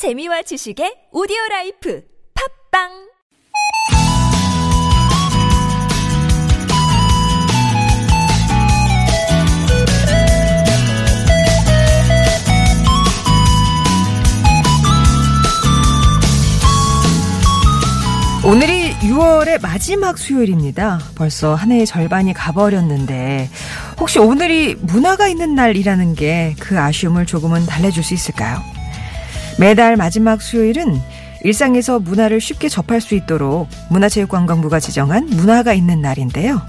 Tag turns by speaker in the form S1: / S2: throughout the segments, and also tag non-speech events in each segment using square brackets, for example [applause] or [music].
S1: 재미와 지식의 오디오 라이프 팟빵
S2: 오늘이 6월의 마지막 수요일입니다. 벌써 한 해의 절반이 가버렸는데 혹시 오늘이 문화가 있는 날이라는 게 그 아쉬움을 조금은 달래줄 수 있을까요? 매달 마지막 수요일은 일상에서 문화를 쉽게 접할 수 있도록 문화체육관광부가 지정한 문화가 있는 날인데요.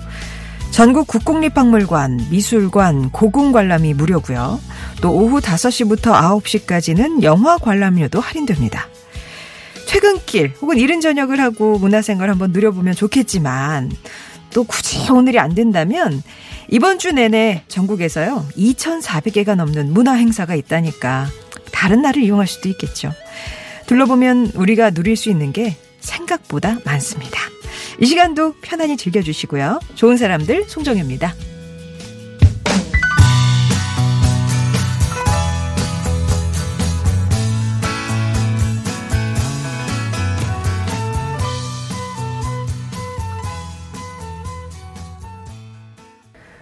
S2: 전국 국공립박물관, 미술관, 고궁 관람이 무료고요. 또 오후 5시부터 9시까지는 영화 관람료도 할인됩니다. 퇴근길 혹은 이른 저녁을 하고 문화생활 한번 누려보면 좋겠지만 또 굳이 오늘이 안 된다면 이번 주 내내 전국에서요 2,400개가 넘는 문화 행사가 있다니까 다른 날을 이용할 수도 있겠죠. 둘러보면 우리가 누릴 수 있는 게 생각보다 많습니다. 이 시간도 편안히 즐겨주시고요. 좋은 사람들 송정혜입니다.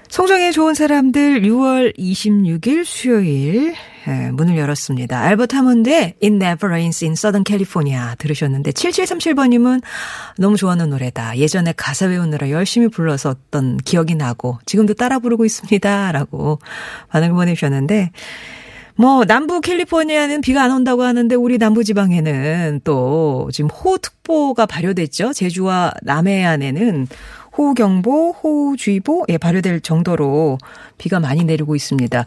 S2: 송정의 좋은 사람들 6월 26일 수요일 예, 문을 열었습니다. 알버트 하몬드의 It Never Rains in Southern California 들으셨는데 7737번님은 너무 좋아하는 노래다. 예전에 가사 외우느라 열심히 불러서었던 기억이 나고 지금도 따라 부르고 있습니다. 라고 반응을 보내주셨는데 뭐 남부 캘리포니아는 비가 안 온다고 하는데 우리 남부 지방에는 또 지금 호우특보가 발효됐죠. 제주와 남해안에는 호우경보, 호우주의보 예, 발효될 정도로 비가 많이 내리고 있습니다.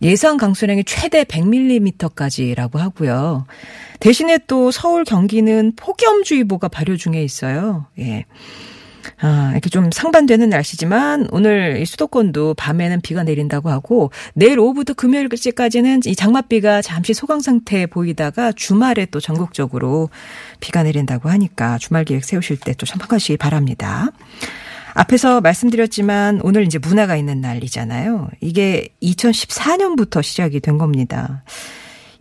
S2: 예상 강수량이 최대 100mm까지라고 하고요. 대신에 또 서울, 경기는 폭염주의보가 발효 중에 있어요. 예. 아, 이렇게 좀 상반되는 날씨지만 오늘 이 수도권도 밤에는 비가 내린다고 하고 내일 오후부터 금요일까지는 이 장맛비가 잠시 소강 상태에 보이다가 주말에 또 전국적으로 비가 내린다고 하니까 주말 계획 세우실 때 또 참고하시기 바랍니다. 앞에서 말씀드렸지만 오늘 이제 문화가 있는 날이잖아요. 이게 2014년부터 시작이 된 겁니다.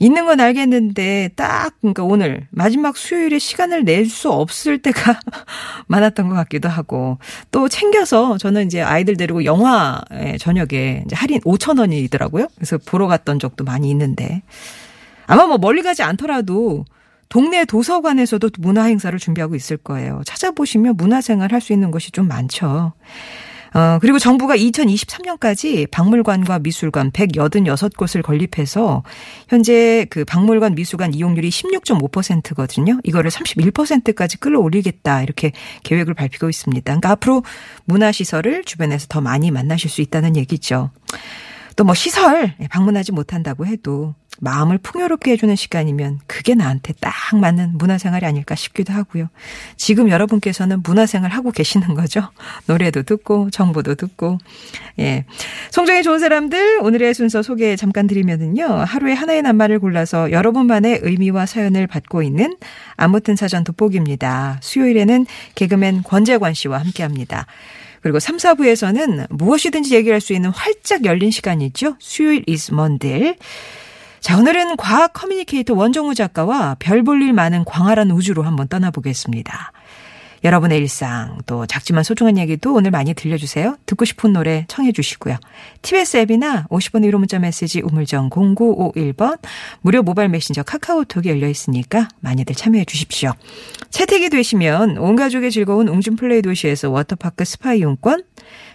S2: 있는 건 알겠는데 딱 그러니까 오늘 마지막 수요일에 시간을 낼 수 없을 때가 [laughs] 많았던 것 같기도 하고 또 챙겨서 저는 이제 아이들 데리고 영화 저녁에 이제 할인 5천 원이더라고요. 그래서 보러 갔던 적도 많이 있는데 아마 뭐 멀리 가지 않더라도 동네 도서관에서도 문화 행사를 준비하고 있을 거예요. 찾아보시면 문화생활 할 수 있는 것이 좀 많죠. 어, 그리고 정부가 2023년까지 박물관과 미술관 186곳을 건립해서 현재 그 박물관 미술관 이용률이 16.5%거든요. 이거를 31%까지 끌어올리겠다 이렇게 계획을 밝히고 있습니다. 그러니까 앞으로 문화시설을 주변에서 더 많이 만나실 수 있다는 얘기죠. 또 뭐 시설 방문하지 못한다고 해도 마음을 풍요롭게 해주는 시간이면 그게 나한테 딱 맞는 문화생활이 아닐까 싶기도 하고요. 지금 여러분께서는 문화생활 하고 계시는 거죠. [laughs] 노래도 듣고 정보도 듣고 예. 송정의 좋은 사람들 오늘의 순서 소개 잠깐 드리면은요. 하루에 하나의 낱말을 골라서 여러분만의 의미와 사연을 받고 있는 아무튼 사전 돋보기입니다. 수요일에는 개그맨 권재관 씨와 함께합니다. 그리고 3, 4부에서는 무엇이든지 얘기할 수 있는 활짝 열린 시간이죠. 수요일 is 뭔들. 자, 오늘은 과학 커뮤니케이터 원종우 작가와 별 볼 일 많은 광활한 우주로 한번 떠나보겠습니다. 여러분의 일상 또 작지만 소중한 얘기도 오늘 많이 들려주세요. 듣고 싶은 노래 청해 주시고요. TBS 앱이나 50원 유료 문자 메시지 우물정 0951번 무료 모바일 메신저 카카오톡이 열려 있으니까 많이들 참여해 주십시오. 채택이 되시면 온 가족의 즐거운 웅진 플레이 도시에서 워터파크 스파 이용권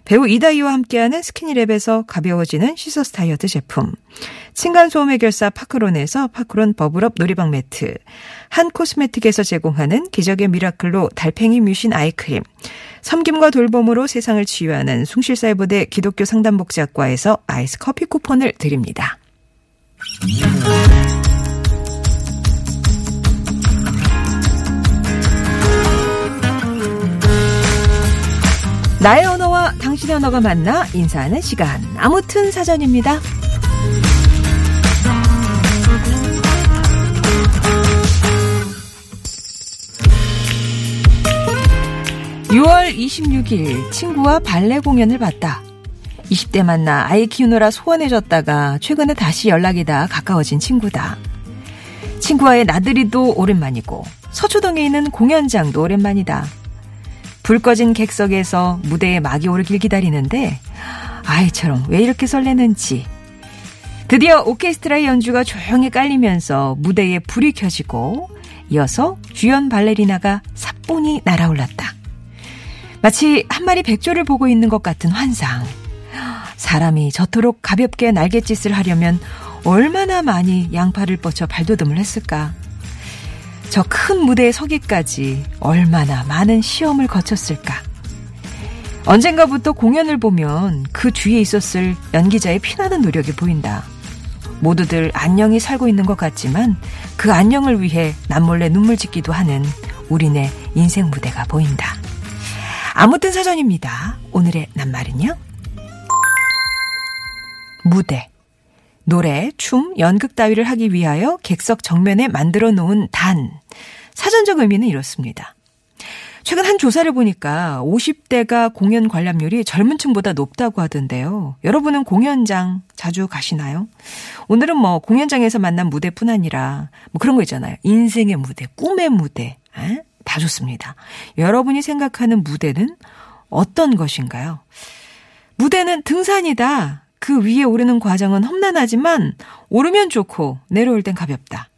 S2: 배우 이다희와 함께하는 스키니랩에서 가벼워지는 시서스 다이어트 제품, 층간소음 해결사 파크론에서 파크론 버블업 놀이방 매트, 한 코스메틱에서 제공하는 기적의 미라클로 달팽이 뮤신 아이크림, 섬김과 돌봄으로 세상을 치유하는 숭실사이버대 기독교 상담복지학과에서 아이스 커피 쿠폰을 드립니다. 나의 언어와 당신의 언어가 만나 인사하는 시간. 아무튼 사전입니다. 6월 26일 친구와 발레 공연을 봤다. 20대 만나 아이 키우느라 소원해졌다가 최근에 다시 연락이 다 가까워진 친구다. 친구와의 나들이도 오랜만이고 서초동에 있는 공연장도 오랜만이다. 불 꺼진 객석에서 무대에 막이 오르길 기다리는데 아이처럼 왜 이렇게 설레는지 드디어 오케스트라의 연주가 조용히 깔리면서 무대에 불이 켜지고 이어서 주연 발레리나가 삿본이 날아올랐다. 마치 한 마리 백조를 보고 있는 것 같은 환상. 사람이 저토록 가볍게 날갯짓을 하려면 얼마나 많이 양팔을 뻗쳐 발돋움을 했을까. 저 큰 무대에 서기까지 얼마나 많은 시험을 거쳤을까. 언젠가부터 공연을 보면 그 뒤에 있었을 연기자의 피나는 노력이 보인다. 모두들 안녕히 살고 있는 것 같지만 그 안녕을 위해 남몰래 눈물 짓기도 하는 우리네 인생 무대가 보인다. 아무튼 사전입니다. 오늘의 낱말은요. 무대. 노래, 춤, 연극 따위를 하기 위하여 객석 정면에 만들어 놓은 단. 사전적 의미는 이렇습니다. 최근 한 조사를 보니까 50대가 공연 관람률이 젊은 층보다 높다고 하던데요. 여러분은 공연장 자주 가시나요? 오늘은 뭐 공연장에서 만난 무대뿐 아니라 뭐 그런 거 있잖아요. 인생의 무대, 꿈의 무대. 에? 다 좋습니다. 여러분이 생각하는 무대는 어떤 것인가요? 무대는 등산이다. 그 위에 오르는 과정은 험난하지만 오르면 좋고 내려올 땐 가볍다.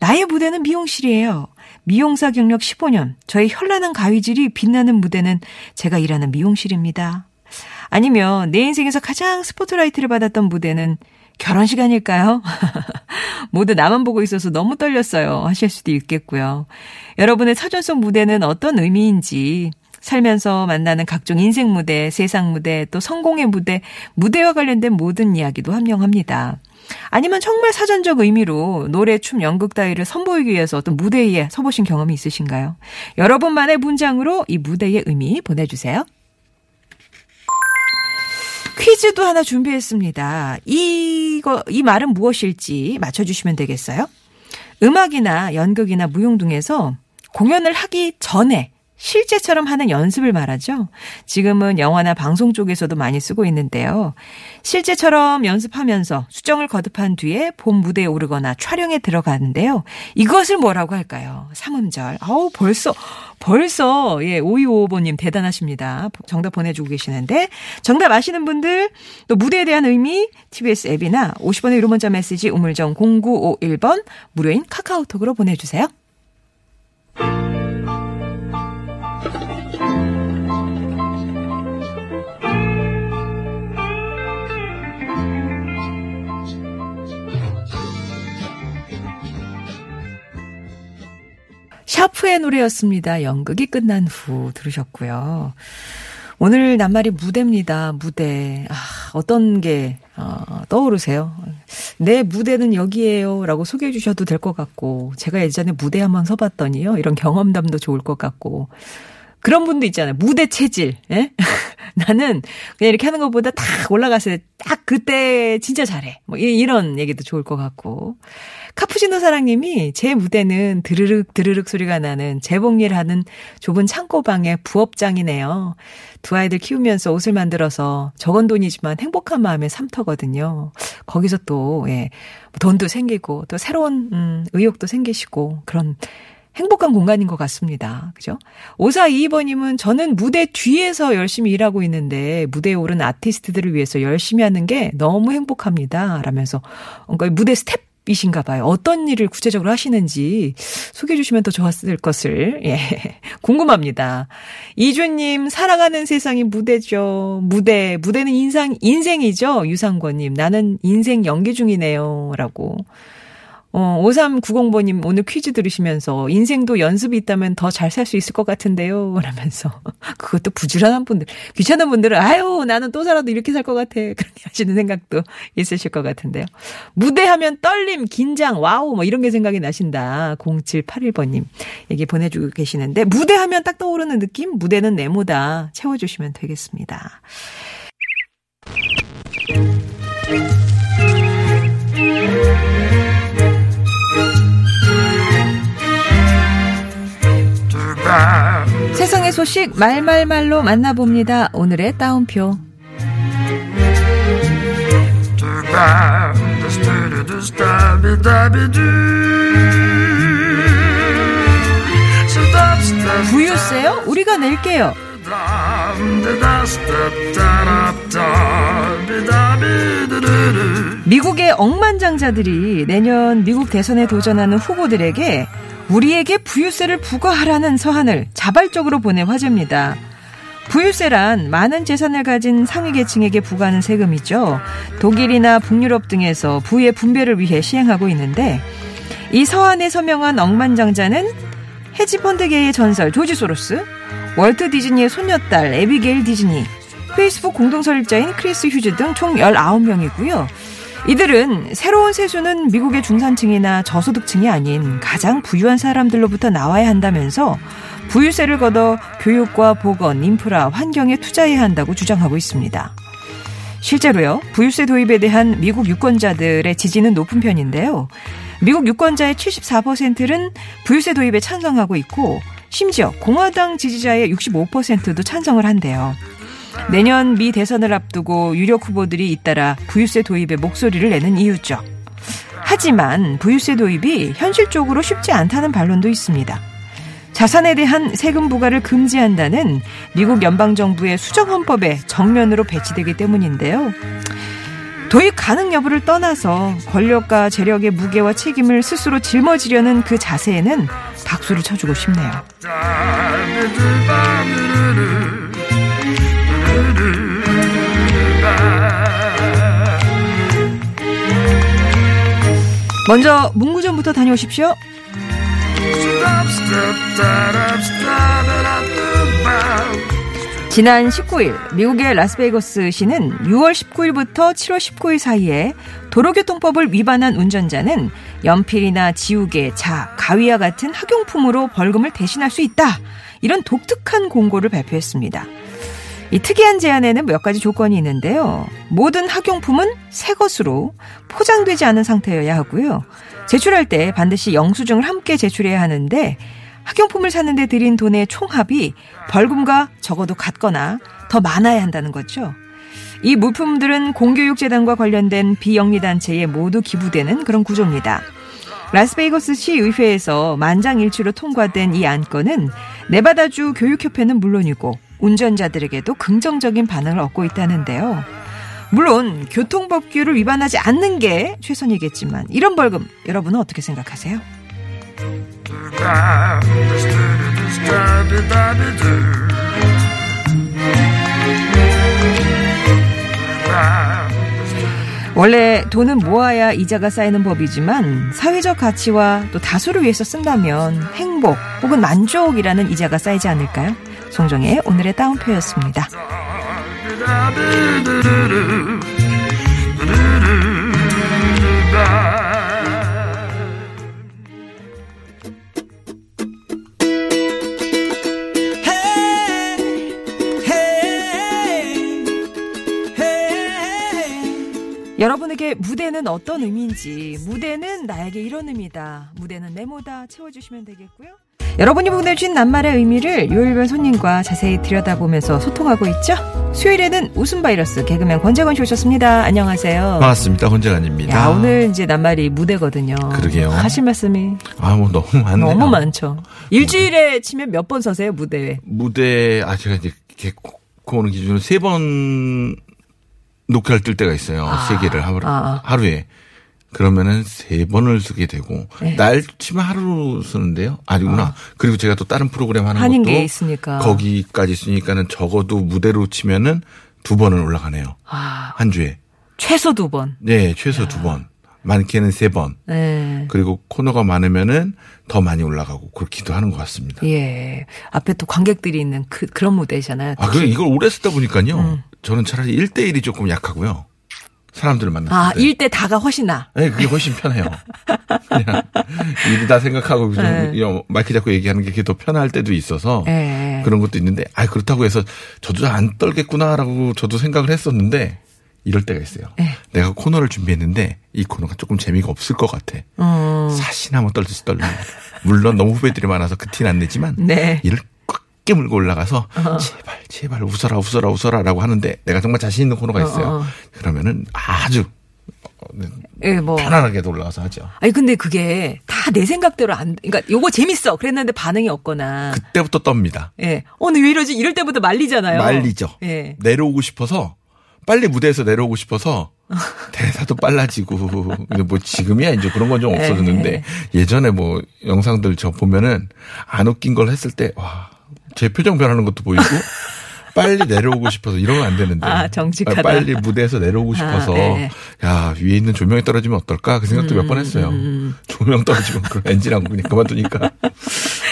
S2: 나의 무대는 미용실이에요. 미용사 경력 15년. 저의 현란한 가위질이 빛나는 무대는 제가 일하는 미용실입니다. 아니면 내 인생에서 가장 스포트라이트를 받았던 무대는 결혼식 아닐까요? [laughs] 모두 나만 보고 있어서 너무 떨렸어요. 하실 수도 있겠고요. 여러분의 사전 속 무대는 어떤 의미인지 살면서 만나는 각종 인생 무대, 세상 무대, 또 성공의 무대, 무대와 관련된 모든 이야기도 함명합니다. 아니면 정말 사전적 의미로 노래, 춤, 연극 따위를 선보이기 위해서 어떤 무대 위에 서보신 경험이 있으신가요? 여러분만의 문장으로 이 무대의 의미 보내주세요. 퀴즈도 하나 준비했습니다. 이거, 이 말은 무엇일지 맞춰주시면 되겠어요? 음악이나 연극이나 무용 등에서 공연을 하기 전에 실제처럼 하는 연습을 말하죠. 지금은 영화나 방송 쪽에서도 많이 쓰고 있는데요. 실제처럼 연습하면서 수정을 거듭한 뒤에 본 무대에 오르거나 촬영에 들어가는데요. 이것을 뭐라고 할까요? 삼음절. 아우, 벌써, 벌써, 예, 5255번님 대단하십니다. 정답 보내주고 계시는데, 정답 아시는 분들, 또 무대에 대한 의미, TBS 앱이나 50원의 유료 문자 메시지 우물정 0951번 무료인 카카오톡으로 보내주세요. 샤프의 노래였습니다. 연극이 끝난 후 들으셨고요. 오늘 낱말이 무대입니다. 무대. 아, 어떤 게 어, 떠오르세요? 내 무대는 여기에요. 라고 소개해 주셔도 될 것 같고, 제가 예전에 무대 한번 서봤더니요. 이런 경험담도 좋을 것 같고, 그런 분도 있잖아요. 무대 체질. 예? [laughs] 나는 그냥 이렇게 하는 것보다 딱 올라갔을 때 딱 그때 진짜 잘해. 뭐 이런 얘기도 좋을 것 같고. 카푸치노 사랑님이 제 무대는 드르륵 드르륵 소리가 나는 재봉일 하는 좁은 창고방의 부업장이네요. 두 아이들 키우면서 옷을 만들어서 적은 돈이지만 행복한 마음의 삼터거든요. 거기서 또, 예, 돈도 생기고 또 새로운, 음, 의욕도 생기시고 그런 행복한 공간인 것 같습니다. 그죠? 5422번님은 저는 무대 뒤에서 열심히 일하고 있는데 무대에 오른 아티스트들을 위해서 열심히 하는 게 너무 행복합니다. 라면서 그러니까 무대 스태프이신가 봐요. 어떤 일을 구체적으로 하시는지 소개해 주시면 더 좋았을 것을, 예, [laughs] 궁금합니다. 이주님, 사랑하는 세상이 무대죠. 무대, 무대는 인상, 인생이죠. 유상권님, 나는 인생 연기 중이네요. 라고. 어, 5390번님 오늘 퀴즈 들으시면서 인생도 연습이 있다면 더 잘 살 수 있을 것 같은데요. [laughs] 라면서. 그것도 부지런한 분들. 귀찮은 분들은 아유, 나는 또 살아도 이렇게 살 것 같아. [laughs] 그렇게 하시는 생각도 있으실 것 같은데요. 무대하면 떨림, 긴장, 와우, 뭐 이런 게 생각이 나신다. 0781번님 얘기 보내주고 계시는데 무대하면 딱 떠오르는 느낌? 무대는 네모다. 채워주시면 되겠습니다. 소식 말말말로 만나봅니다. 오늘의 따옴표. 부유세요? 우리가 낼게요. 미국의 억만장자들이 내년 미국 대선에 도전하는 후보들에게 우리에게 부유세를 부과하라는 서한을 자발적으로 보내 화제입니다. 부유세란 많은 재산을 가진 상위 계층에게 부과하는 세금이죠. 독일이나 북유럽 등에서 부의 분배를 위해 시행하고 있는데 이 서한에 서명한 억만장자는 헤지펀드계의 전설 조지 소로스, 월트 디즈니의 손녀딸 에비게일 디즈니, 페이스북 공동 설립자인 크리스 휴즈 등 총 19명이고요. 이들은 새로운 세수는 미국의 중산층이나 저소득층이 아닌 가장 부유한 사람들로부터 나와야 한다면서 부유세를 걷어 교육과 보건, 인프라, 환경에 투자해야 한다고 주장하고 있습니다. 실제로요, 부유세 도입에 대한 미국 유권자들의 지지는 높은 편인데요. 미국 유권자의 74%는 부유세 도입에 찬성하고 있고, 심지어 공화당 지지자의 65%도 찬성을 한대요. 내년 미 대선을 앞두고 유력 후보들이 잇따라 부유세 도입에 목소리를 내는 이유죠. 하지만 부유세 도입이 현실적으로 쉽지 않다는 반론도 있습니다. 자산에 대한 세금 부과를 금지한다는 미국 연방정부의 수정헌법에 정면으로 배치되기 때문인데요. 도입 가능 여부를 떠나서 권력과 재력의 무게와 책임을 스스로 짊어지려는 그 자세에는 박수를 쳐주고 싶네요. 먼저 문구점부터 다녀오십시오. 지난 19일 미국의 라스베이거스시는 6월 19일부터 7월 19일 사이에 도로교통법을 위반한 운전자는 연필이나 지우개, 자, 가위와 같은 학용품으로 벌금을 대신할 수 있다. 이런 독특한 공고를 발표했습니다. 이 특이한 제안에는 몇 가지 조건이 있는데요. 모든 학용품은 새 것으로 포장되지 않은 상태여야 하고요. 제출할 때 반드시 영수증을 함께 제출해야 하는데 학용품을 사는데 들인 돈의 총합이 벌금과 적어도 같거나 더 많아야 한다는 거죠. 이 물품들은 공교육재단과 관련된 비영리단체에 모두 기부되는 그런 구조입니다. 라스베이거스 시의회에서 만장일치로 통과된 이 안건은 네바다주 교육협회는 물론이고 운전자들에게도 긍정적인 반응을 얻고 있다는데요. 물론 교통법규를 위반하지 않는 게 최선이겠지만 이런 벌금 여러분은 어떻게 생각하세요? 원래 돈은 모아야 이자가 쌓이는 법이지만 사회적 가치와 또 다수를 위해서 쓴다면 행복 혹은 만족이라는 이자가 쌓이지 않을까요? 송정의 오늘의 따옴표였습니다. 여러분에게 무대는 어떤 의미인지 무대는 나에게 이런 의미다. 무대는 네모다 채워주시면 되겠고요. 여러분이 보내주신 낱말의 의미를 요일별 손님과 자세히 들여다보면서 소통하고 있죠. 수요일에는 웃음 바이러스 개그맨 권재건 씨 오셨습니다. 안녕하세요.
S3: 반갑습니다. 권재관입니다.
S2: 야, 오늘 이제 낱말이 무대거든요.
S3: 그러게요.
S2: 하실 말씀이
S3: 아, 뭐 너무 많네요.
S2: 너무 많죠. 일주일에 치면 몇 번 서세요 무대에?
S3: 무대 아 제가 이제 이렇게 오는 기준으로 세 번 녹화를 뜰 때가 있어요.
S2: 아.
S3: 세 개를 하루,
S2: 아.
S3: 하루에. 그러면은 세 번을 쓰게 되고
S2: 네.
S3: 날 치면 하루 쓰는데요. 아니구나. 그리고 제가 또 다른 프로그램
S2: 하는
S3: 것도
S2: 게 있으니까.
S3: 거기까지 쓰니까는 적어도 무대로 치면은 두 번은 올라가네요.
S2: 아,
S3: 한 주에.
S2: 최소 두 번.
S3: 네, 최소 두 번. 많게는 세 번.
S2: 네.
S3: 그리고 코너가 많으면은 더 많이 올라가고 그렇기도 하는 것 같습니다.
S2: 예. 앞에 또 관객들이 있는 그, 그런 무대잖아요.
S3: 아, 그 이걸 오래 쓰다 보니까요.
S2: 음.
S3: 저는 차라리 1대1이 조금 약하고요. 사람들을 만났을
S2: 아,
S3: 때.
S2: 일대 다가 훨씬 나.
S3: 네, 그게 훨씬 편해요. 그냥 일이다 생각하고 좀
S2: 네.
S3: 이 마이크 잡고 얘기하는 게 그게 더 편할 때도 있어서
S2: 예.
S3: 그런 것도 있는데 아 그렇다고 해서 저도 안 떨겠구나라고 저도 생각을 했었는데 이럴 때가 있어요.
S2: 네.
S3: 내가 코너를 준비했는데 이 코너가 조금 재미가 없을 것 같아.
S2: 음.
S3: 사시나 뭐 떨듯이 떨려. 물론 너무 후배들이 많아서 그 티는 안 내지만
S2: 네.
S3: 이를 꽉 깨물고 올라가서 제발 제발 웃어라 웃어라 웃어라라고 하는데 내가 정말 자신 있는 코너가 있어요.
S2: 어, 어.
S3: 그러면은 아주 어,
S2: 예, 뭐.
S3: 편안하게 올라가서 하죠.
S2: 아니 근데 그게 다 내 생각대로 안 그러니까 요거 재밌어. 그랬는데 반응이 없거나.
S3: 그때부터 떱니다.
S2: 예. 어, 근데 왜 이러지? 이럴 때부터 말리잖아요.
S3: 말리죠.
S2: 예.
S3: 내려오고 싶어서 빨리 무대에서 내려오고 싶어서 [laughs] 대사도 빨라지고 근데 뭐 지금이야 이제 그런 건좀
S2: 네.
S3: 없어졌는데 예전에 뭐 영상들 저 보면은 안 웃긴 걸 했을 때 와 제 표정 변하는 것도 보이고 [laughs] 빨리 내려오고 싶어서 이러면 안 되는데
S2: 아, 정직하다.
S3: 빨리 무대에서 내려오고 싶어서
S2: 네.
S3: 야 위에 있는 조명이 떨어지면 어떨까 그 생각도 몇
S2: 음,
S3: 번 했어요 조명 떨어지면 그럼 엔진하고 그냥 그만두니까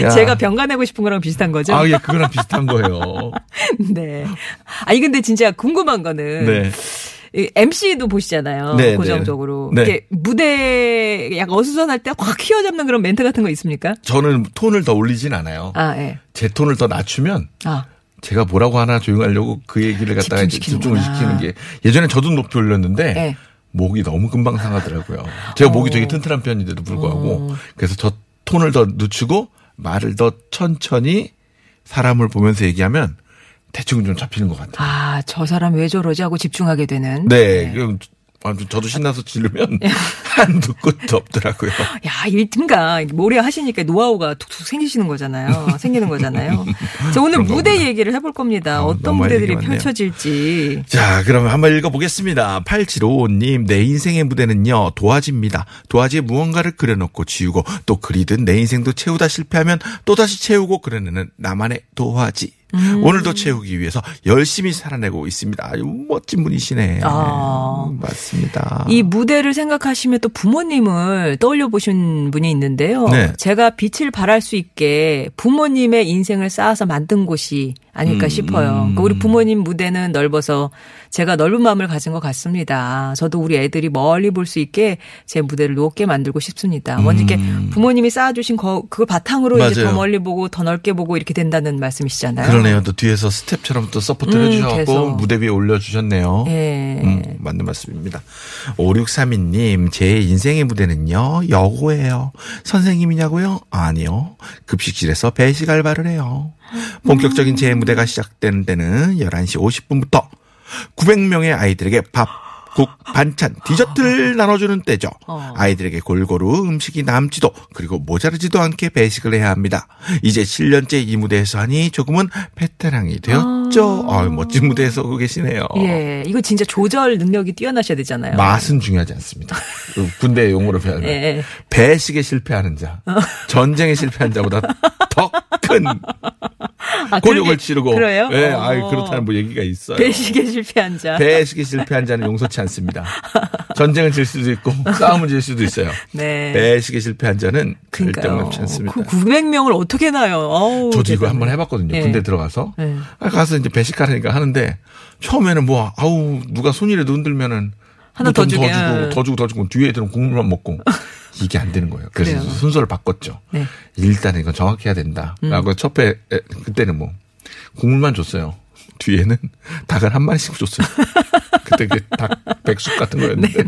S3: 야.
S2: 제가 병가 내고 싶은 거랑 비슷한 거죠?
S3: 아, 예, 그거랑 비슷한 거예요. [laughs]
S2: 네. 아니 근데 진짜 궁금한 거는
S3: 네.
S2: 이 MC도 보시잖아요.
S3: 네,
S2: 고정적으로.
S3: 네.
S2: 이렇게 무대 약간 어수선할 때 확 휘어잡는 그런 멘트 같은 거 있습니까?
S3: 저는 톤을 더 올리진 않아요.
S2: 아, 예.
S3: 제 톤을 더 낮추면
S2: 아.
S3: 제가 뭐라고 하나 조용하려고 그 얘기를 갖다가 이제 집중을.
S2: 시키는
S3: 게 예전에 저도 높이 올렸는데
S2: 네.
S3: 목이 너무 금방 상하더라고요. 제가 목이
S2: 어.
S3: 되게 튼튼한 편인데도 불구하고 그래서 저 톤을 더 늦추고 말을 더 천천히 사람을 보면서 얘기하면 대충 좀 잡히는 것 같아요.
S2: 아, 저 사람 왜 저러지 하고 집중하게 되는.
S3: 네, 그럼 저도 신나서 지르면 [laughs] 한두 끝도 없더라고요.
S2: 야, 일든가 모래 하시니까 노하우가 툭툭 생기시는 거잖아요. 생기는 거잖아요. 자, 오늘 무대
S3: 보다.
S2: 얘기를 해볼 겁니다.
S3: 아,
S2: 어떤
S3: 너무 많이
S2: 무대들이. 펼쳐질지.
S3: 자, 그러면 한번 읽어보겠습니다. 8755님, 내 인생의 무대는요, 도화지입니다. 도화지에 무언가를 그려놓고 지우고, 또 그리듯 내 인생도 채우다 실패하면 또다시 채우고 그려내는 나만의 도화지.
S2: 음.
S3: 오늘도 채우기 위해서 열심히 살아내고 있습니다. 아유, 멋진 분이시네.
S2: 아.
S3: 음, 맞습니다.
S2: 이 무대를 생각하시면 또 부모님을 떠올려 보신 분이 있는데요.
S3: 네.
S2: 제가 빛을 발할 수 있게 부모님의 인생을 쌓아서 만든 곳이 아닐까
S3: 음,
S2: 싶어요. 그러니까 우리 부모님 무대는 넓어서 제가 넓은 마음을 가진 것 같습니다. 저도 우리 애들이 멀리 볼 수 있게 제 무대를 높게 만들고 싶습니다. 먼저 이렇게 부모님이 쌓아주신 거, 그걸 바탕으로 이제
S3: 음. 맞아요.
S2: 더 멀리 보고 더 넓게 보고 이렇게 된다는 말씀이시잖아요.
S3: 그러네요. 또 뒤에서 스태프처럼 또 서포트를
S2: 음, 계속.
S3: 무대 위에 올려주셨네요.
S2: 예.
S3: 음, 맞는 말씀입니다. 5632님, 제 인생의 무대는요, 여고예요. 선생님이냐고요? 아니요. 급식실에서 배식 알바를 해요. 본격적인 제 무대가 시작되는 때는 11시 50분부터 900명의 아이들에게 밥, 국, 반찬, 디저트를 [laughs] 나눠주는 때죠.
S2: 어.
S3: 아이들에게 골고루 음식이 남지도 그리고 모자르지도 않게 배식을 해야 합니다. 이제 7년째 이 무대에서 하니 조금은 베테랑이 되었죠. 아유, 멋진 무대에서 오고 계시네요.
S2: 예. 이거 진짜 조절 능력이 뛰어나셔야 되잖아요.
S3: 맛은 중요하지 않습니다. [laughs] 그 군대 용어로 표현하면
S2: 예.
S3: 배식에 실패하는 자, 전쟁에 실패한 자보다 더 큰 [laughs]
S2: 아,
S3: 곤욕을 치르고
S2: 그래요?
S3: 예,
S2: 어.
S3: 아이 그렇다는 뭐 얘기가 있어요.
S2: 배식에 실패한 자.
S3: 배식에 실패한 자는 용서치 않습니다. [laughs] 전쟁을 질 수도 있고 싸움을 질 수도 있어요.
S2: 네.
S3: 배식에 실패한 자는 절대
S2: 그러니까요.
S3: 용납치 않습니다.
S2: 그 900명을 어떻게 나요? 어우,
S3: 저도 이거. 한번 해봤거든요.
S2: 예.
S3: 군대 들어가서
S2: 예.
S3: 아, 가서 이제 배식하라니까 하는데 처음에는 뭐 아우 누가 손이라도 흔들면은
S2: 하나 더.
S3: 더 주고
S2: 예.
S3: 더 주고 더 주고 뒤에 애들은 국물만 먹고 이게 안 되는 거예요. 그래서
S2: 그래요.
S3: 순서를 바꿨죠.
S2: 네. 음.
S3: 일단은 이건 정확해야 된다라고 첫회 그때는 뭐 국물만 줬어요. [laughs] 뒤에는 [laughs] 닭을 한 마리씩 줬어요. [laughs] 그때 그닭 백숙 같은 거였는데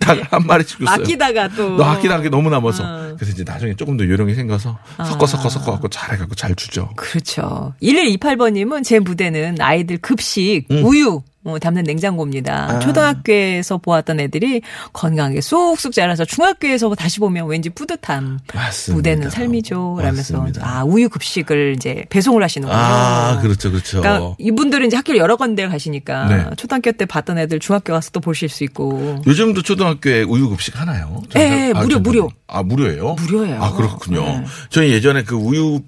S3: 닭을 한 마리씩 줬어요.
S2: 아끼다가 또.
S3: 너 아끼다 하기 너무 남아서
S2: 어.
S3: 그래서 이제 나중에 조금 더 요령이 생겨서 섞어 섞어 섞어 갖고 잘해갖고 잘 주죠.
S2: 그렇죠. 1128번님은 제 무대는 아이들 급식,
S3: 음.
S2: 우유, 어, 담는 냉장고입니다.
S3: 아.
S2: 초등학교에서 보았던 애들이 건강하게 쑥쑥 자라서 중학교에서 다시 보면 왠지 뿌듯함.
S3: 맞습니다.
S2: 무대는 삶이죠. 라면서
S3: 맞습니다.
S2: 아 우유 급식을 이제 배송을 하시는군요.
S3: 아, 그렇죠, 그렇죠.
S2: 그러니까 이분들은 이제 학교를 여러 군데 가시니까
S3: 네.
S2: 초등학교 때 봤던 애들 중학교 가서 또 보실 수 있고.
S3: 요즘도 초등학교에 우유 급식 하나요?
S2: 예,
S3: 아,
S2: 무료,
S3: 전-
S2: 무료.
S3: 아, 무료예요?
S2: 무료예요.
S3: 아, 그렇군요.
S2: 네.
S3: 저희 예전에 그 우유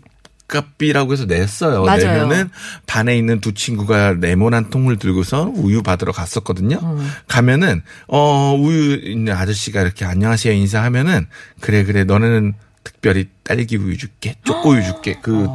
S3: 값비라고 해서 냈어요.
S2: 맞아요.
S3: 내면은 반에 있는 두 친구가 레몬 한 통을 들고서 우유 받으러 갔었거든요.
S2: 음.
S3: 가면은 어 우유 있는 아저씨가 이렇게 안녕하세요 인사하면은 그래 그래 너네는 특별히 딸기 우유 줄게, 초코 우유 줄게. 그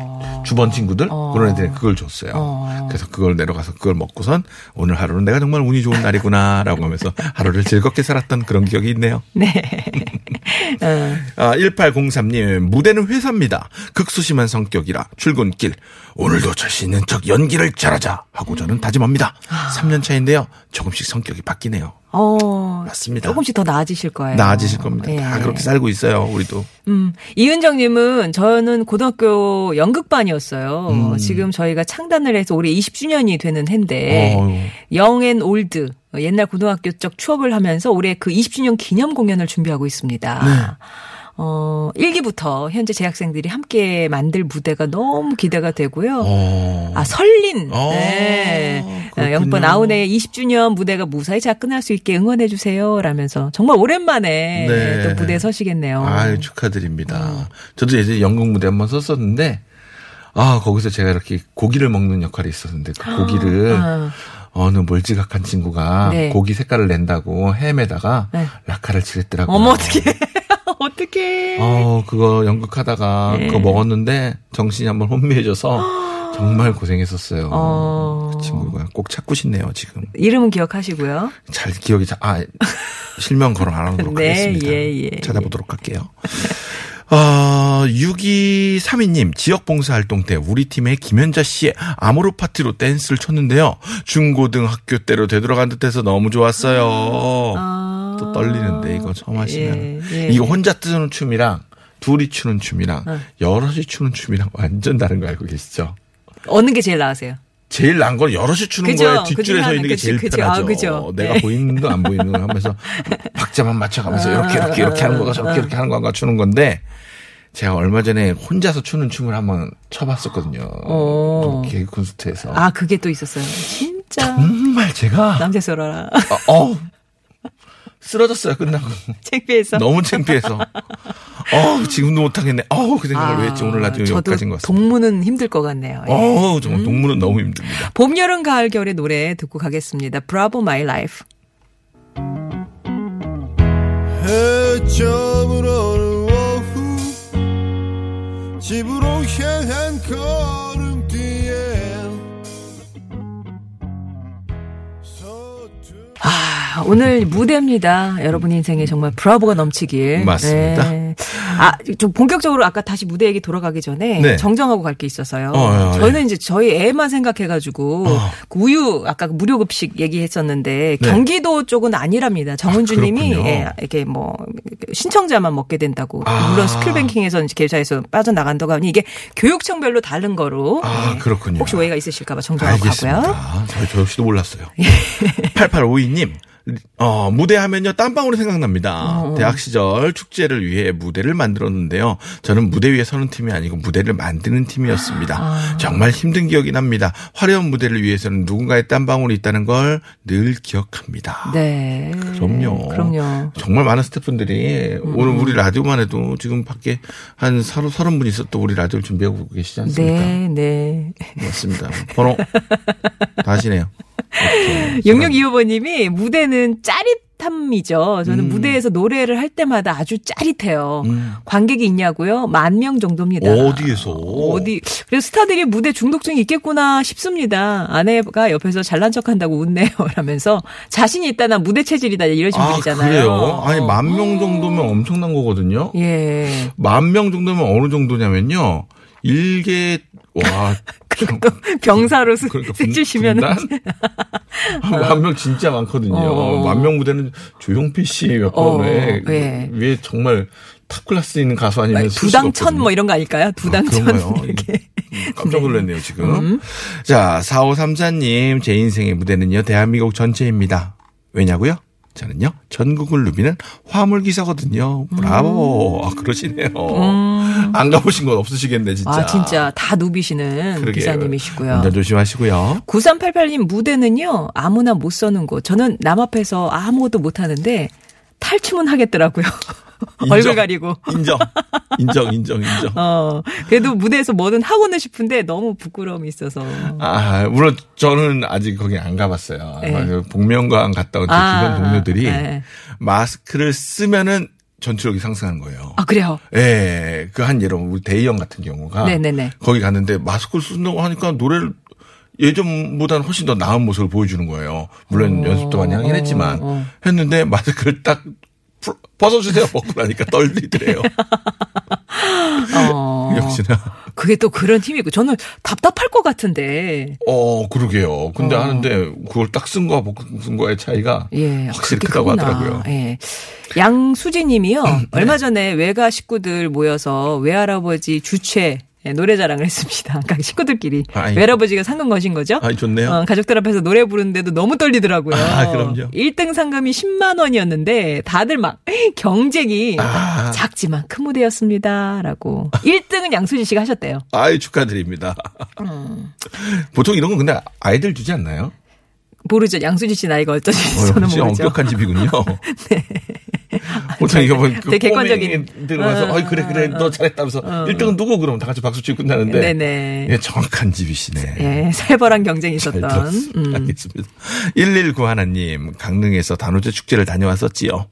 S3: 주번 친구들 그런 애들이 그걸 줬어요.
S2: 어.
S3: 그래서 그걸 내려가서 그걸 먹고선 오늘 하루는 내가 정말 운이 좋은 날이구나라고 하면서 [laughs] 하루를 즐겁게 살았던 그런 기억이 있네요.
S2: 네. [laughs] 어.
S3: 아, 1803님, 무대는 회사입니다. 극소심한 성격이라 출근길. 오늘도 자신 있는 척 연기를 잘하자 하고 저는 다짐합니다. 3년 차인데요. 조금씩 성격이 바뀌네요.
S2: 어.
S3: 맞습니다.
S2: 조금씩 더 나아지실 거예요.
S3: 나아지실 겁니다.
S2: 예.
S3: 다 그렇게 살고 있어요, 우리도.
S2: 음, 이은정님은 저는 고등학교 연극반이었어요.
S3: 음.
S2: 지금 저희가 창단을 해서 올해 20주년이 되는 해인데. 영앤 올드 어, 옛날 고등학교 적 추억을 하면서 올해 그 20주년 기념 공연을 준비하고 있습니다.
S3: 네.
S2: 어, 1기부터 현재 재학생들이 함께 만들 무대가 너무 기대가 되고요.
S3: 어.
S2: 아, 설린.
S3: 어,
S2: 네.
S3: 그렇군요.
S2: 영번 아우네의 20주년 무대가 무사히 작근할 수 있게 응원해 주세요. 라면서 정말 오랜만에
S3: 네.
S2: 또 무대에 서시겠네요.
S3: 아유, 축하드립니다. 저도 예전에 연극 무대 한번 썼었는데, 아, 거기서 제가 이렇게 고기를 먹는 역할이 있었는데, 그 고기를
S2: 아.
S3: 어느 멀지각한 친구가
S2: 네.
S3: 고기 색깔을 낸다고 햄에다가
S2: 네.
S3: 라카를 칠했더라고요.
S2: 어머, 어떡해. 어,
S3: 그거 연극하다가
S2: 네.
S3: 그거 먹었는데 정신이 한번 혼미해져서 정말 고생했었어요.
S2: 어.
S3: 그 친구가 꼭 찾고 싶네요, 지금.
S2: 이름은 기억하시고요.
S3: 잘 기억이 잘, 아, 실명 거론 안 하도록 [laughs]
S2: 네,
S3: 하겠습니다.
S2: 예, 예,
S3: 찾아보도록 할게요. 어, 6232님, 지역봉사활동 때 우리 팀의 김현자 씨의 아모르 파티로 댄스를 췄는데요. 중고등 학교 때로 되돌아간 듯해서 너무 좋았어요.
S2: 아.
S3: 또 떨리는데, 이거 처음 하시면.
S2: 예, 예.
S3: 이거 혼자 뜨는 춤이랑 둘이 추는 춤이랑
S2: 어.
S3: 여럿이 추는 춤이랑 완전 다른 거 알고 계시죠?
S2: 어느 게 제일 나으세요?
S3: 제일 나은 건 여럿이 추는
S2: 그죠.
S3: 거에
S2: 그
S3: 뒷줄에 서 있는 게
S2: 하나.
S3: 제일
S2: 그치, 그치.
S3: 편하죠.
S2: 아, 그죠.
S3: 내가
S2: 네.
S3: 보이는 거 안 보이는 거 하면서 [laughs] 박자만 맞춰가면서
S2: 아,
S3: 이렇게 이렇게 이렇게 하는 거가 저렇게 이렇게 하는 거가 추는 건데 제가 얼마 전에 혼자서 추는 춤을 한번 춰봤었거든요.
S2: 오.
S3: 개그 콘서트에서.
S2: 아, 그게 또 있었어요. 진짜.
S3: 정말 제가
S2: 남자 썰어라.
S3: 어, 어, 쓰러졌어요 끝나고 [laughs]
S2: 창피해서.
S3: 너무 창피해서. 어 지금도 못하겠네. 어그 생각을 왜 했지 오늘 라디오
S2: 아,
S3: 여기까지인 것 같습니다.
S2: 동무는 힘들 것 같네요. 예.
S3: 어 정말 동물은 너무 힘듭니다.
S2: 봄, 여름, 가을, 겨울의 노래 듣고 가겠습니다. Bravo My Life.
S4: 해점으로는 오후 집으로 향한 걸
S2: 아, 오늘 무대입니다. 여러분 인생에 정말 브라보가 넘치길.
S3: 맞습니다.
S2: 네. 아, 좀 본격적으로 아까 다시 무대 얘기 돌아가기 전에
S3: 네.
S2: 정정하고 갈 게 있어서요.
S3: 어, 어,
S2: 저희는 이제 저희 애만 생각해가지고
S3: 어.
S2: 그 우유 아까 그 무료급식 얘기했었는데
S3: 네.
S2: 경기도 쪽은 아니랍니다. 정은주님이
S3: 그렇군요.
S2: 예, 이렇게 뭐 신청자만 먹게 된다고.
S3: 아.
S2: 물론 스킬뱅킹에서 이제 계좌에서 빠져나간다고 하니 이게 교육청별로 다른 거로.
S3: 아,
S2: 예.
S3: 그렇군요.
S2: 혹시 오해가 있으실까봐 정정하고 가고요.
S3: 알겠습니다. 저, 저 역시도 몰랐어요. [laughs] 8852님. 어, 무대 하면요, 땀방울이 생각납니다.
S2: 어.
S3: 대학 시절 축제를 위해 무대를 만들었는데요. 저는 무대 위에 서는 팀이 아니고 무대를 만드는 팀이었습니다.
S2: 아.
S3: 정말 힘든 기억이 납니다. 화려한 무대를 위해서는 누군가의 땀방울이 있다는 걸 늘 기억합니다.
S2: 네.
S3: 그럼요.
S2: 그럼요.
S3: 정말 많은 스태프분들이
S2: 음.
S3: 오늘 우리 라디오만 해도 지금 밖에 한 서른, 서른 분이서 또 우리 라디오를 준비하고 계시지 않습니까?
S2: 네, 네.
S3: 맞습니다. 번호 다시네요.
S2: 6625번님이 무대는 짜릿함이죠. 저는
S3: 음.
S2: 무대에서 노래를 할 때마다 아주 짜릿해요.
S3: 음.
S2: 관객이 있냐고요? 만 명 정도입니다.
S3: 어디에서?
S2: 어디? 그래서 스타들이 무대 중독증이 있겠구나 싶습니다. 아내가 옆에서 잘난 척한다고 웃네요. [laughs] 라면서 자신이 있다 나 무대 체질이다 이러신
S3: 아,
S2: 분이잖아요.
S3: 그래요? 아니, 만 명 정도면 엄청난 거거든요?
S2: 예.
S3: 만 명 정도면 어느 정도냐면요. 일개, 와. [laughs]
S2: 또 병사로 쓰,
S3: 그러니까 분단? 만명 [laughs] 진짜 많거든요.
S2: 어.
S3: 만명 무대는 조용필 씨몇
S2: 어,
S3: 번에
S2: 예.
S3: 위에 정말 탑 클래스 있는 가수 아니면 없거든요.
S2: 뭐 이런 거 아닐까요? 두당천
S3: 아, 그런가요?
S2: 이렇게.
S3: 음, 깜짝 놀랐네요, 지금. 자, 4534님, 제 인생의 무대는요, 대한민국 전체입니다. 왜냐고요? 저는요, 전국을 누비는 화물기사거든요. 브라보. 아, 그러시네요. 안 가보신 건 없으시겠네, 진짜.
S2: 음. 아, 진짜 다 누비시는
S3: 그러게요.
S2: 기사님이시고요.
S3: 운전 조심하시고요.
S2: 9388님 무대는요, 아무나 못 서는 곳. 저는 남 앞에서 아무것도 못 하는데, 탈춤은 하겠더라고요.
S3: 인정.
S2: 얼굴 가리고.
S3: 인정. 인정, 인정, 인정.
S2: 어, 그래도 무대에서 뭐든 하고는 싶은데 너무 부끄러움이 있어서.
S3: 아, 물론 저는 아직 거기 안 가봤어요.
S2: 네.
S3: 복면가왕 갔다 온제
S2: 아,
S3: 주변 동료들이
S2: 네.
S3: 마스크를 쓰면은 전투력이 상승하는 거예요.
S2: 아, 그래요?
S3: 예, 그 한 예로 우리 대희형 같은 경우가
S2: 네네네.
S3: 거기 갔는데 마스크를 쓴다고 하니까 노래를 예전보다는 훨씬 더 나은 모습을 보여주는 거예요. 물론
S2: 어,
S3: 연습도 많이 하긴
S2: 어,
S3: 했지만
S2: 어.
S3: 했는데 마스크를 딱 풀- 벗어주세요 먹고 나니까 떨리더래요. [laughs]
S2: 어.
S3: 역시나.
S2: 그게 또 그런 힘이 있고, 저는 답답할 것 같은데.
S3: 어 그러게요. 근데
S2: 어. 하는데
S3: 그걸 딱 쓴 거와 못 쓴 거의 차이가
S2: 예,
S3: 확실히 크다고
S2: 크구나.
S3: 하더라고요.
S2: 예. 양수지 님이요.
S3: 네.
S2: 얼마 전에 외가 식구들 모여서 외할아버지 주최 예, 노래 자랑을 했습니다. [laughs] 각 식구들끼리.
S3: 아이.
S2: 외할아버지가 상금 거신 거죠?
S3: 아, 좋네요.
S2: 어, 가족들 앞에서 노래 부르는데도 너무 떨리더라고요.
S3: 아, 그럼요.
S2: 1등 상금이 10만 원이었는데 다들 막 [laughs] 경쟁이
S3: 아.
S2: 작지만 큰 무대였습니다. 라고. 1등은 양수지 씨가 하셨대요.
S3: 아이, 축하드립니다. 보통 이런 건 근데 아이들 주지 않나요?
S2: 모르죠. 양수지 씨 나이가 어쩌지
S3: 어,
S2: 저는 모르죠.
S3: 엄격한 집이군요. [laughs] 보통 이거 뭐, 그
S2: 되게 객관적인.
S3: 들어가서,
S2: 어,
S3: 어이, 그래, 그래, 너 잘했다면서, 1등은 누구? 그러면 다 같이 박수 치고 끝나는데.
S2: 네네.
S3: 예, 정확한 집이시네.
S2: 예, 살벌한 경쟁이
S3: 잘
S2: 있었던. 음.
S3: 알겠습니다. 119 하나님, 강릉에서 단오제 축제를 다녀왔었지요.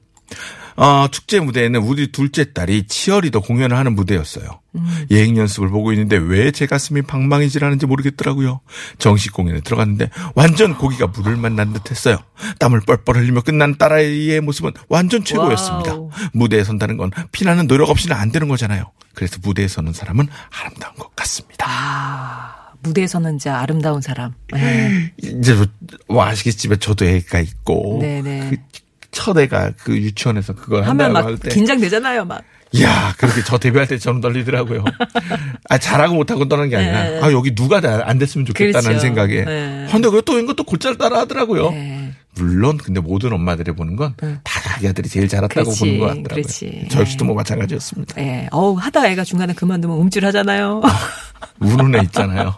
S3: 어, 축제 무대에는 우리 둘째 딸이 치어리더 공연을 하는 무대였어요.
S2: 음.
S3: 예행 연습을 보고 있는데 왜 제 가슴이 방망이질하는지 모르겠더라고요. 정식 공연에 들어갔는데 완전 고기가 물을 만난 듯했어요. 땀을 뻘뻘 흘리며 끝난 딸아이의 모습은 완전 최고였습니다.
S2: Wow.
S3: 무대에 선다는 건 피나는 노력 없이는 안 되는 거잖아요. 그래서 무대에 서는 사람은 아름다운 것 같습니다.
S2: 아, 무대에 서는 자 아름다운 사람. 예. [gasps]
S3: 이제 뭐 아시겠지만 저도 애가 있고
S2: 네네.
S3: 그 첫 애가 그 유치원에서 그걸
S2: 하면
S3: 한다고 막할 때,
S2: 긴장되잖아요, 막.
S3: 야 그렇게 저 데뷔할 때 저는 떨리더라고요. 아 잘하고 못하고 떠는 게 아니라
S2: 네.
S3: 아 여기 누가 다안 됐으면 좋겠다는
S2: 그렇죠.
S3: 생각에.
S2: 네.
S3: 근데 그또 이것도 곧잘 따라 하더라고요.
S2: 네.
S3: 물론 근데 모든 엄마들이 보는 건다 자기 아들이 제일 잘했다고
S2: 그렇지,
S3: 보는 것 같더라고요.
S2: 그렇지.
S3: 저 역시도 뭐 마찬가지였습니다.
S2: 예. 어우, 하다가 애가 중간에 그만두면 움찔 하잖아요. [laughs]
S3: 우는 애 있잖아요.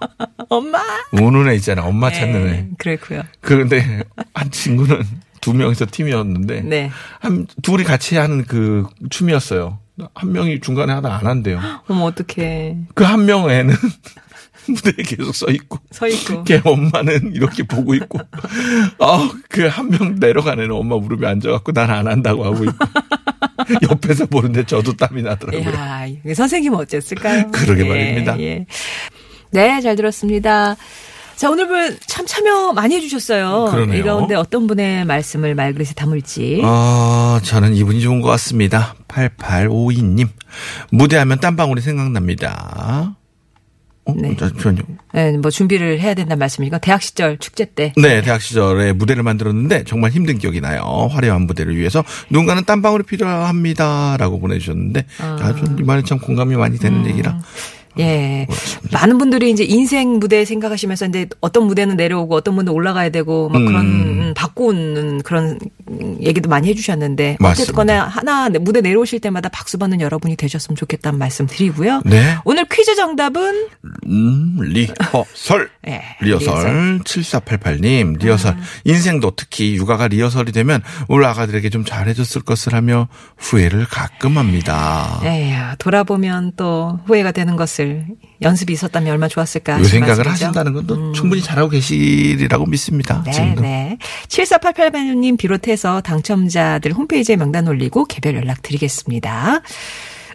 S2: 엄마!
S3: 우는 애 있잖아요. 엄마 찾는 애.
S2: 예, 그렇고요.
S3: 그런데 한 친구는 두 명이서 팀이었는데
S2: 네.
S3: 한 둘이 같이 하는 그 춤이었어요. 한 명이 중간에 하다 안 한대요. [gasps]
S2: 어머, 어떡해.
S3: 그 한 명 애는 [laughs] 무대에 계속 서 있고
S2: 서 있고.
S3: 걔 엄마는 이렇게 보고 있고 [laughs] 아 그 한 명 내려가는 엄마 무릎에 앉아갖고 난 안 한다고 하고 있고 [laughs] 옆에서 보는데 저도 땀이 나더라고요.
S2: 이게 선생님은 어쨌을까요?
S3: 그러게
S2: 예,
S3: 말입니다.
S2: 예. 네, 잘 들었습니다. 자, 오늘 분참 참여 많이 해주셨어요.
S3: 그러네요.
S2: 이 가운데 어떤 분의 말씀을 말그릇에 담을지.
S3: 어, 저는 이분이 좋은 것 같습니다. 8852님. 무대하면 땀방울이 생각납니다. 어,
S2: 네.
S3: 잠시만요.
S2: 네, 뭐 준비를 해야 된다는 말씀이니까 대학 시절 축제 때.
S3: 네, 대학 시절에 무대를 만들었는데 정말 힘든 기억이 나요. 화려한 무대를 위해서 누군가는 땀방울이 필요합니다라고 보내주셨는데 아, 좀이 말이 참 공감이 많이 되는 얘기라.
S2: 예. 많은 분들이 이제 인생 무대 생각하시면서 이제 어떤 무대는 내려오고 어떤 분은 올라가야 되고 막 그런 음, 바꾸는 그런 음, 얘기도 많이 해주셨는데. 어쨌거나 하나 무대 내려오실 때마다 박수 받는 여러분이 되셨으면 좋겠다는 말씀 드리고요.
S3: 네.
S2: 오늘 퀴즈 정답은
S3: 음, 리허설. [laughs]
S2: 예,
S3: 리허설 7488님 리허설 인생도 특히 육아가 리허설이 되면 우리 아가들에게 좀 잘해줬을 것을 하며 후회를 가끔 합니다.
S2: 에휴, 돌아보면 또 후회가 되는 것을 연습이 있었다면 얼마나 좋았을까.
S3: 이 생각을
S2: 말씀이죠.
S3: 하신다는 건또 충분히 잘하고 계시리라고 믿습니다.
S2: 네,
S3: 지금도.
S2: 네. 7488님 비롯해서 당첨자들 홈페이지에 명단 올리고 개별 연락 드리겠습니다.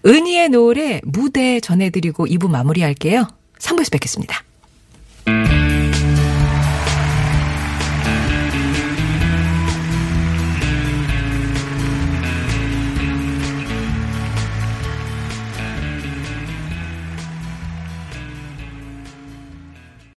S2: 은희의 노래 무대 전해드리고 2부 마무리할게요. 3부에서 뵙겠습니다.